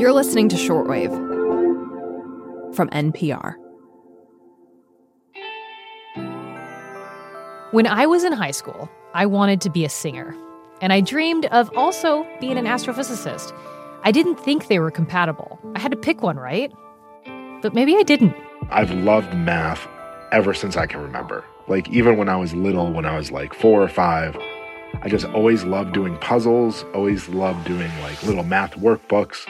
You're listening to Shortwave from NPR. When I was in high school, I wanted to be a singer, and I dreamed of also being an astrophysicist. I didn't think they were compatible. I had to pick one, right? But maybe I didn't. I've loved math ever since I can remember. Like, even when I was little, when I was like four or five, I just always loved doing puzzles, always loved doing like little math workbooks.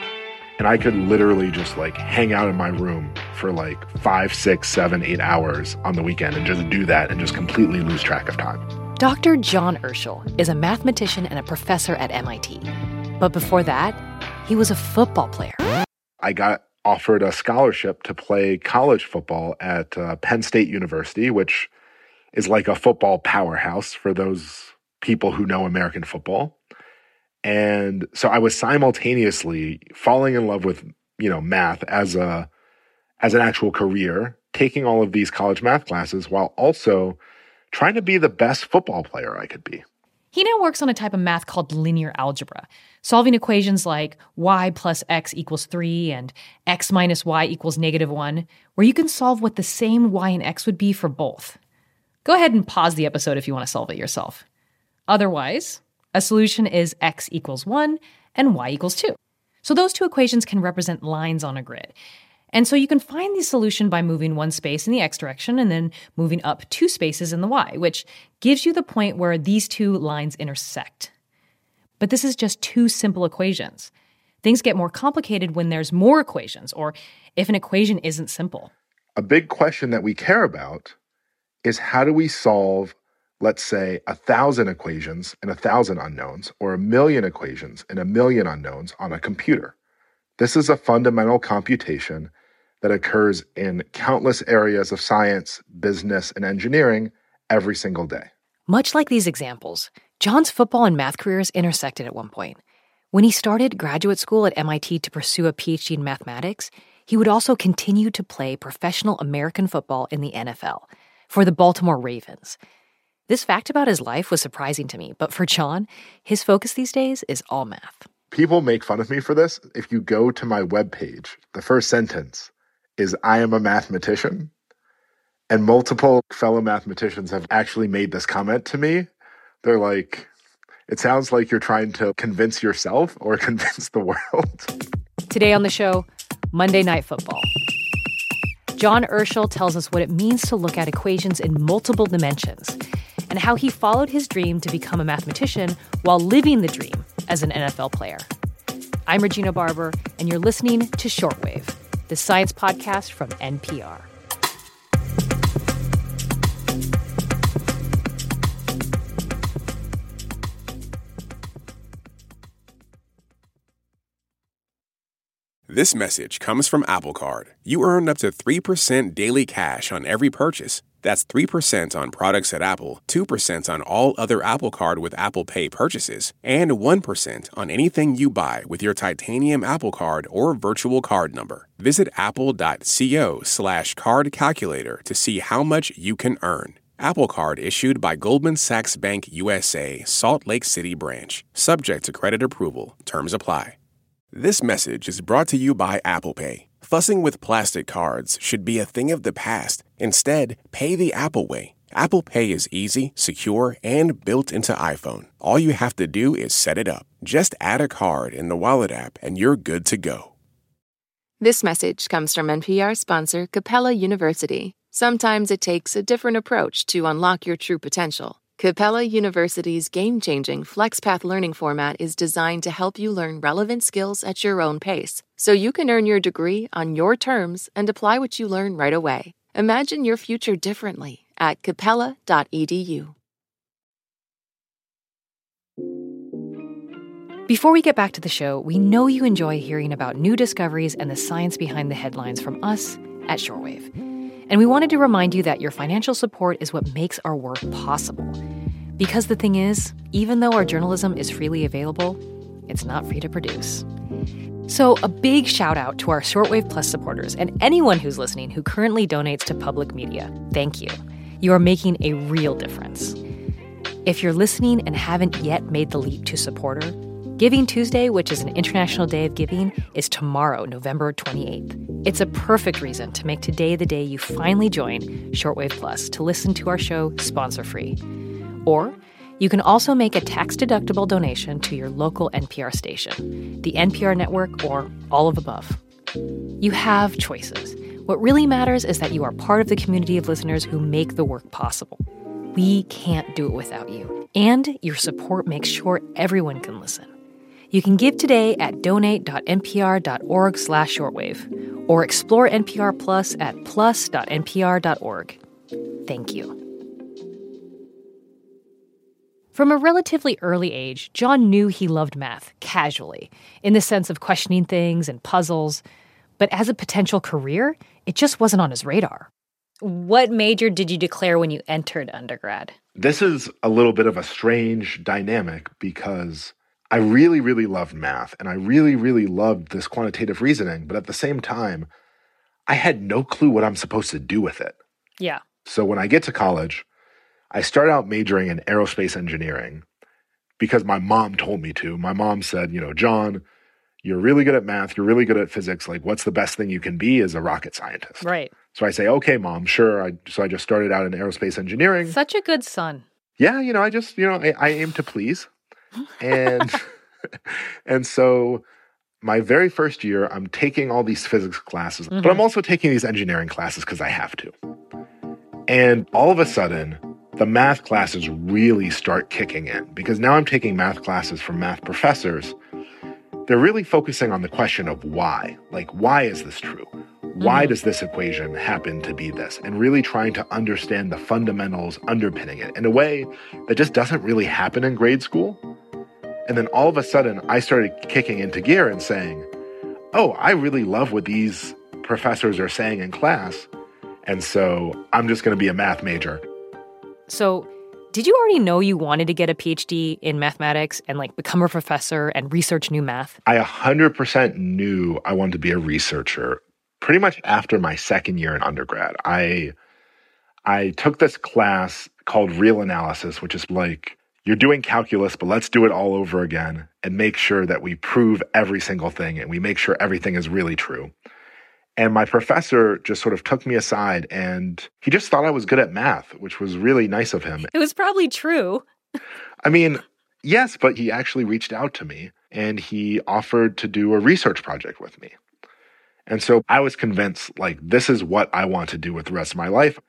And I could literally just like hang out in my room for like five, six, seven, eight hours on the weekend and just do that and just completely lose track of time. Dr. John Urschel is a mathematician and a professor at MIT. But before that, he was a football player. I got offered a scholarship to play college football at uh, Penn State University, which is like a football powerhouse for those people who know American football. And so I was simultaneously falling in love with, you know, math as a as an actual career, taking all of these college math classes while also trying to be the best football player I could be. He now works on a type of math called linear algebra, solving equations like y plus x equals 3 and x minus y equals negative 1, where you can solve what the same y and x would be for both. Go ahead and pause the episode if you want to solve it yourself. Otherwise, a solution is x equals 1 and y equals 2. So those two equations can represent lines on a grid. And so you can find the solution by moving one space in the x direction and then moving up two spaces in the y, which gives you the point where these two lines intersect. But this is just two simple equations. Things get more complicated when there's more equations or if an equation isn't simple. A big question that we care about is how do we solve, let's say, a thousand equations and a thousand unknowns, or a million equations and a million unknowns on a computer? This is a fundamental computation that occurs in countless areas of science, business, and engineering every single day. Much like these examples, John's football and math careers intersected at one point. When he started graduate school at MIT to pursue a PhD in mathematics, he would also continue to play professional American football in the NFL for the Baltimore Ravens. This fact about his life was surprising to me, but for John, his focus these days is all math. People make fun of me for this. If you go to my webpage, the first sentence is I am a mathematician. And multiple fellow mathematicians have actually made this comment to me. They're like, it sounds like you're trying to convince yourself or convince the world. Today on the show, Monday Night Football. John Urschel tells us what it means to look at equations in multiple dimensions and how he followed his dream to become a mathematician while living the dream as an NFL player. I'm Regina Barber, and you're listening to Shortwave the science podcast from NPR. This message comes from Apple Card. You earn up to 3% daily cash on every purchase. That's 3% on products at Apple, 2% on all other Apple Card with Apple Pay purchases, and 1% on anything you buy with your titanium Apple Card or virtual card number. Visit apple.co slash card calculator to see how much you can earn. Apple Card issued by Goldman Sachs Bank USA, Salt Lake City branch. Subject to credit approval. Terms apply. This message is brought to you by Apple Pay. Fussing with plastic cards should be a thing of the past. Instead, pay the Apple way. Apple Pay is easy, secure, and built into iPhone. All you have to do is set it up. Just add a card in the Wallet app and you're good to go. This message comes from NPR sponsor Capella University. Sometimes it takes a different approach to unlock your true potential. Capella University's game changing FlexPath learning format is designed to help you learn relevant skills at your own pace, so you can earn your degree on your terms and apply what you learn right away. Imagine your future differently at capella.edu. Before we get back to the show, we know you enjoy hearing about new discoveries and the science behind the headlines from us at Shortwave. And we wanted to remind you that your financial support is what makes our work possible. Because the thing is, even though our journalism is freely available, it's not free to produce. So, a big shout out to our Shortwave Plus supporters and anyone who's listening who currently donates to public media. Thank you. You are making a real difference. If you're listening and haven't yet made the leap to supporter, Giving Tuesday, which is an international day of giving, is tomorrow, November 28th. It's a perfect reason to make today the day you finally join Shortwave Plus to listen to our show sponsor free. Or you can also make a tax deductible donation to your local NPR station, the NPR network, or all of above. You have choices. What really matters is that you are part of the community of listeners who make the work possible. We can't do it without you, and your support makes sure everyone can listen. You can give today at donate.npr.org/shortwave or explore NPR Plus at plus.npr.org. Thank you. From a relatively early age, John knew he loved math casually, in the sense of questioning things and puzzles. But as a potential career, it just wasn't on his radar. What major did you declare when you entered undergrad? This is a little bit of a strange dynamic because I really, really loved math and I really, really loved this quantitative reasoning. But at the same time, I had no clue what I'm supposed to do with it. Yeah. So when I get to college, I start out majoring in aerospace engineering because my mom told me to. My mom said, you know, John, you're really good at math, you're really good at physics. Like, what's the best thing you can be as a rocket scientist? Right. So I say, okay, mom, sure. I, so I just started out in aerospace engineering. Such a good son. Yeah, you know, I just, you know, I, I aim to please. And and so my very first year, I'm taking all these physics classes, but I'm mm-hmm. also taking these engineering classes because I have to. And all of a sudden, the math classes really start kicking in because now I'm taking math classes from math professors. They're really focusing on the question of why. Like, why is this true? Why mm-hmm. does this equation happen to be this? And really trying to understand the fundamentals underpinning it in a way that just doesn't really happen in grade school. And then all of a sudden, I started kicking into gear and saying, Oh, I really love what these professors are saying in class. And so I'm just going to be a math major. So, did you already know you wanted to get a PhD in mathematics and like become a professor and research new math? I 100% knew I wanted to be a researcher pretty much after my second year in undergrad. I I took this class called real analysis, which is like you're doing calculus, but let's do it all over again and make sure that we prove every single thing and we make sure everything is really true. And my professor just sort of took me aside and he just thought I was good at math, which was really nice of him. It was probably true. I mean, yes, but he actually reached out to me and he offered to do a research project with me. And so I was convinced like this is what I want to do with the rest of my life.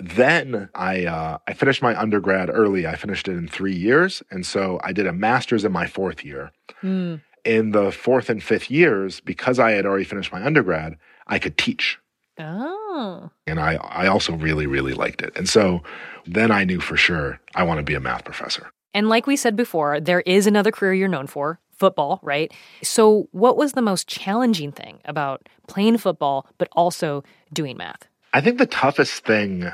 Then I uh, I finished my undergrad early. I finished it in three years, and so I did a master's in my fourth year. Hmm. In the fourth and fifth years, because I had already finished my undergrad, I could teach, Oh. and I I also really really liked it. And so then I knew for sure I want to be a math professor. And like we said before, there is another career you're known for football, right? So, what was the most challenging thing about playing football, but also doing math? I think the toughest thing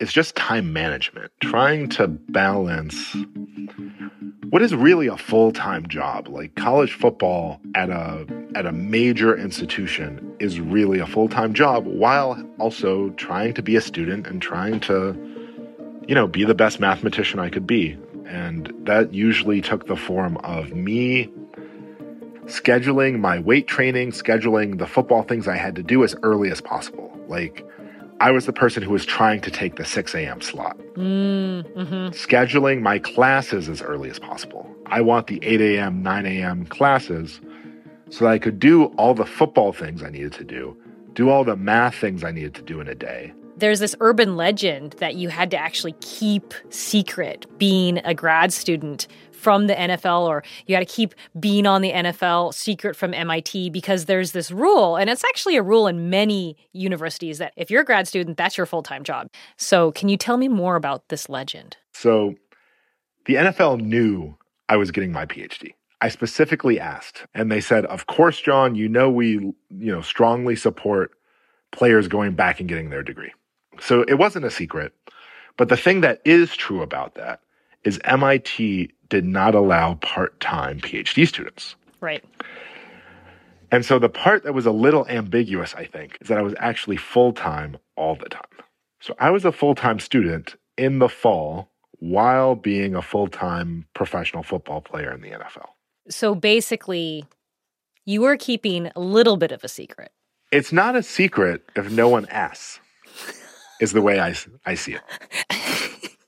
is just time management, trying to balance what is really a full-time job. Like college football at a at a major institution is really a full-time job while also trying to be a student and trying to you know, be the best mathematician I could be. And that usually took the form of me scheduling my weight training, scheduling the football things I had to do as early as possible. Like, I was the person who was trying to take the 6 a.m. slot. Mm-hmm. Scheduling my classes as early as possible. I want the 8 a.m., 9 a.m. classes so that I could do all the football things I needed to do, do all the math things I needed to do in a day. There's this urban legend that you had to actually keep secret being a grad student from the NFL, or you got to keep being on the NFL secret from MIT because there's this rule, and it's actually a rule in many universities that if you're a grad student, that's your full time job. So, can you tell me more about this legend? So the NFL knew I was getting my PhD. I specifically asked, and they said, "Of course, John. You know we, you know, strongly support players going back and getting their degree." So it wasn't a secret. But the thing that is true about that is MIT did not allow part-time PhD students. Right. And so the part that was a little ambiguous, I think, is that I was actually full-time all the time. So I was a full-time student in the fall while being a full-time professional football player in the NFL. So basically, you were keeping a little bit of a secret. It's not a secret if no one asks, is the way I, I see it.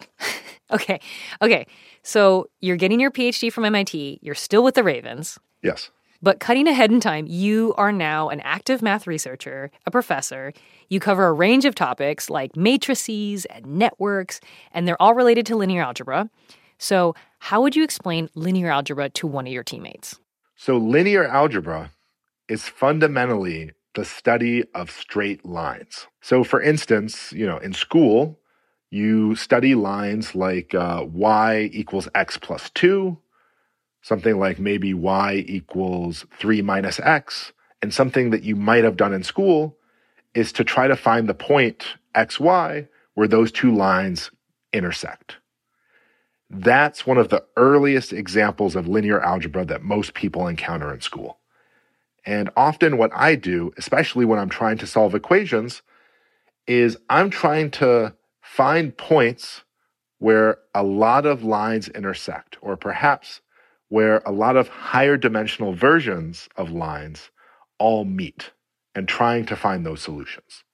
okay. Okay. So you're getting your PhD from MIT. You're still with the Ravens. Yes. But cutting ahead in time, you are now an active math researcher, a professor. You cover a range of topics like matrices and networks, and they're all related to linear algebra. So, how would you explain linear algebra to one of your teammates? So, linear algebra is fundamentally the study of straight lines. So, for instance, you know, in school, you study lines like uh, y equals x plus 2, something like maybe y equals 3 minus x, and something that you might have done in school is to try to find the point xy where those two lines intersect. That's one of the earliest examples of linear algebra that most people encounter in school. And often, what I do, especially when I'm trying to solve equations, is I'm trying to find points where a lot of lines intersect, or perhaps where a lot of higher dimensional versions of lines all meet, and trying to find those solutions.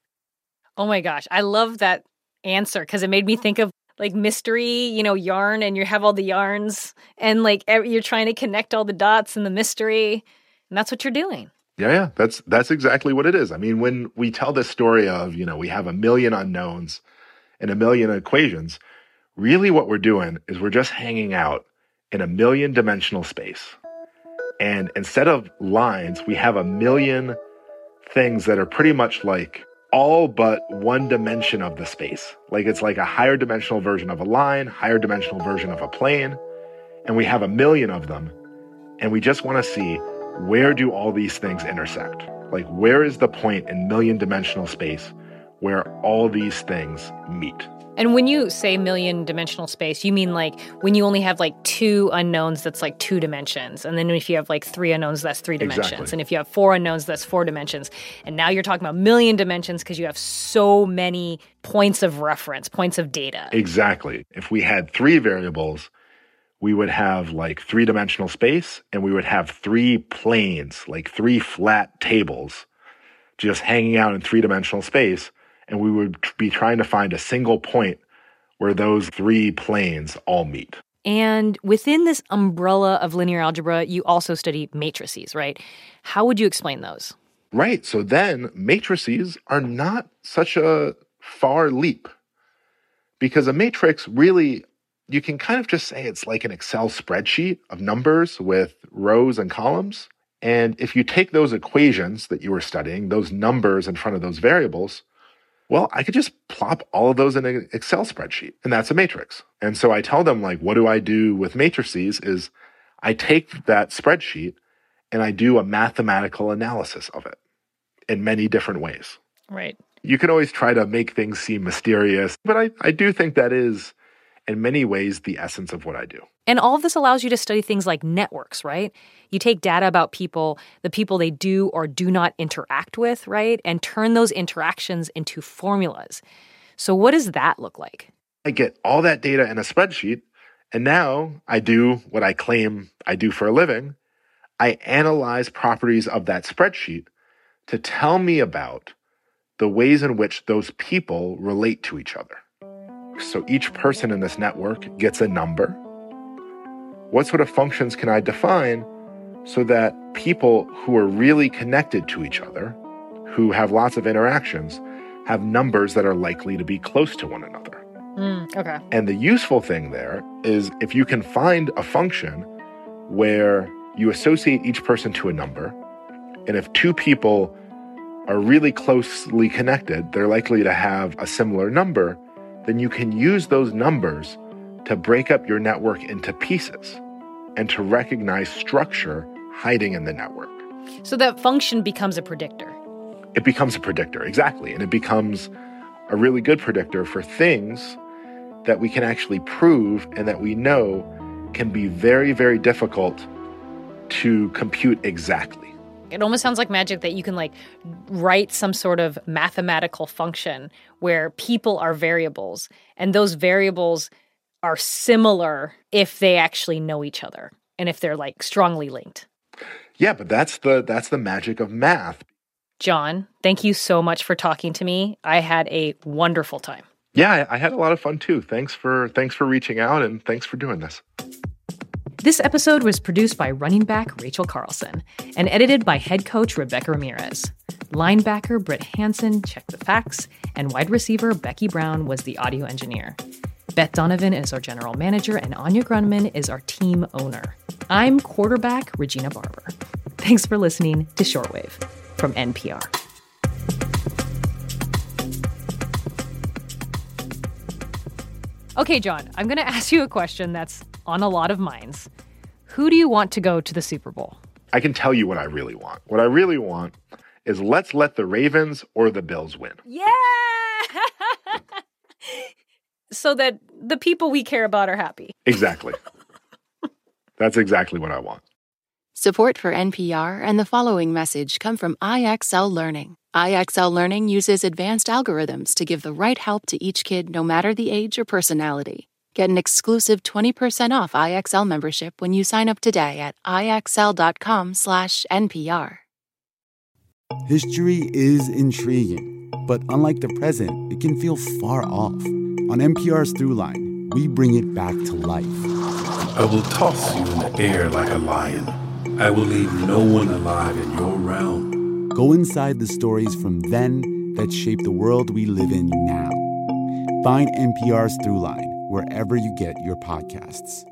Oh my gosh, I love that answer because it made me think of like mystery, you know, yarn, and you have all the yarns, and like you're trying to connect all the dots in the mystery, and that's what you're doing. Yeah, yeah, that's that's exactly what it is. I mean, when we tell this story of you know we have a million unknowns and a million equations, really what we're doing is we're just hanging out in a million dimensional space, and instead of lines, we have a million things that are pretty much like all but one dimension of the space. Like it's like a higher dimensional version of a line, higher dimensional version of a plane, and we have a million of them. And we just want to see where do all these things intersect? Like where is the point in million dimensional space where all these things meet? And when you say million dimensional space, you mean like when you only have like two unknowns, that's like two dimensions. And then if you have like three unknowns, that's three dimensions. Exactly. And if you have four unknowns, that's four dimensions. And now you're talking about million dimensions because you have so many points of reference, points of data. Exactly. If we had three variables, we would have like three dimensional space and we would have three planes, like three flat tables, just hanging out in three dimensional space and we would be trying to find a single point where those three planes all meet. And within this umbrella of linear algebra, you also study matrices, right? How would you explain those? Right. So then matrices are not such a far leap because a matrix really, you can kind of just say it's like an Excel spreadsheet of numbers with rows and columns. And if you take those equations that you were studying, those numbers in front of those variables, well, I could just plop all of those in an Excel spreadsheet, and that's a matrix. And so I tell them, like, what do I do with matrices is I take that spreadsheet and I do a mathematical analysis of it in many different ways. Right. You can always try to make things seem mysterious, but I, I do think that is, in many ways, the essence of what I do. And all of this allows you to study things like networks, right? You take data about people, the people they do or do not interact with, right? And turn those interactions into formulas. So, what does that look like? I get all that data in a spreadsheet, and now I do what I claim I do for a living. I analyze properties of that spreadsheet to tell me about the ways in which those people relate to each other. So each person in this network gets a number what sort of functions can I define so that people who are really connected to each other, who have lots of interactions, have numbers that are likely to be close to one another? Mm, okay. And the useful thing there is if you can find a function where you associate each person to a number, and if two people are really closely connected, they're likely to have a similar number, then you can use those numbers to break up your network into pieces and to recognize structure hiding in the network. So that function becomes a predictor. It becomes a predictor, exactly. And it becomes a really good predictor for things that we can actually prove and that we know can be very, very difficult to compute exactly. It almost sounds like magic that you can like write some sort of mathematical function where people are variables and those variables are similar if they actually know each other. and if they're like strongly linked. Yeah, but that's the that's the magic of math. John, thank you so much for talking to me. I had a wonderful time. Yeah, I, I had a lot of fun too. Thanks for thanks for reaching out and thanks for doing this. This episode was produced by running back Rachel Carlson and edited by head coach Rebecca Ramirez. Linebacker Britt Hansen checked the facts, and wide receiver Becky Brown was the audio engineer. Beth Donovan is our general manager, and Anya Grundmann is our team owner. I'm quarterback Regina Barber. Thanks for listening to Shortwave from NPR. Okay, John, I'm going to ask you a question that's on a lot of minds. Who do you want to go to the Super Bowl? I can tell you what I really want. What I really want is let's let the Ravens or the Bills win. Yeah! so that the people we care about are happy. Exactly. That's exactly what I want. Support for NPR and the following message come from IXL Learning. IXL Learning uses advanced algorithms to give the right help to each kid no matter the age or personality. Get an exclusive 20% off IXL membership when you sign up today at IXL.com/NPR. History is intriguing, but unlike the present, it can feel far off. On NPR's Throughline, we bring it back to life. I will toss you in the air like a lion. I will leave no one alive in your realm. Go inside the stories from then that shape the world we live in now. Find NPR's Throughline wherever you get your podcasts.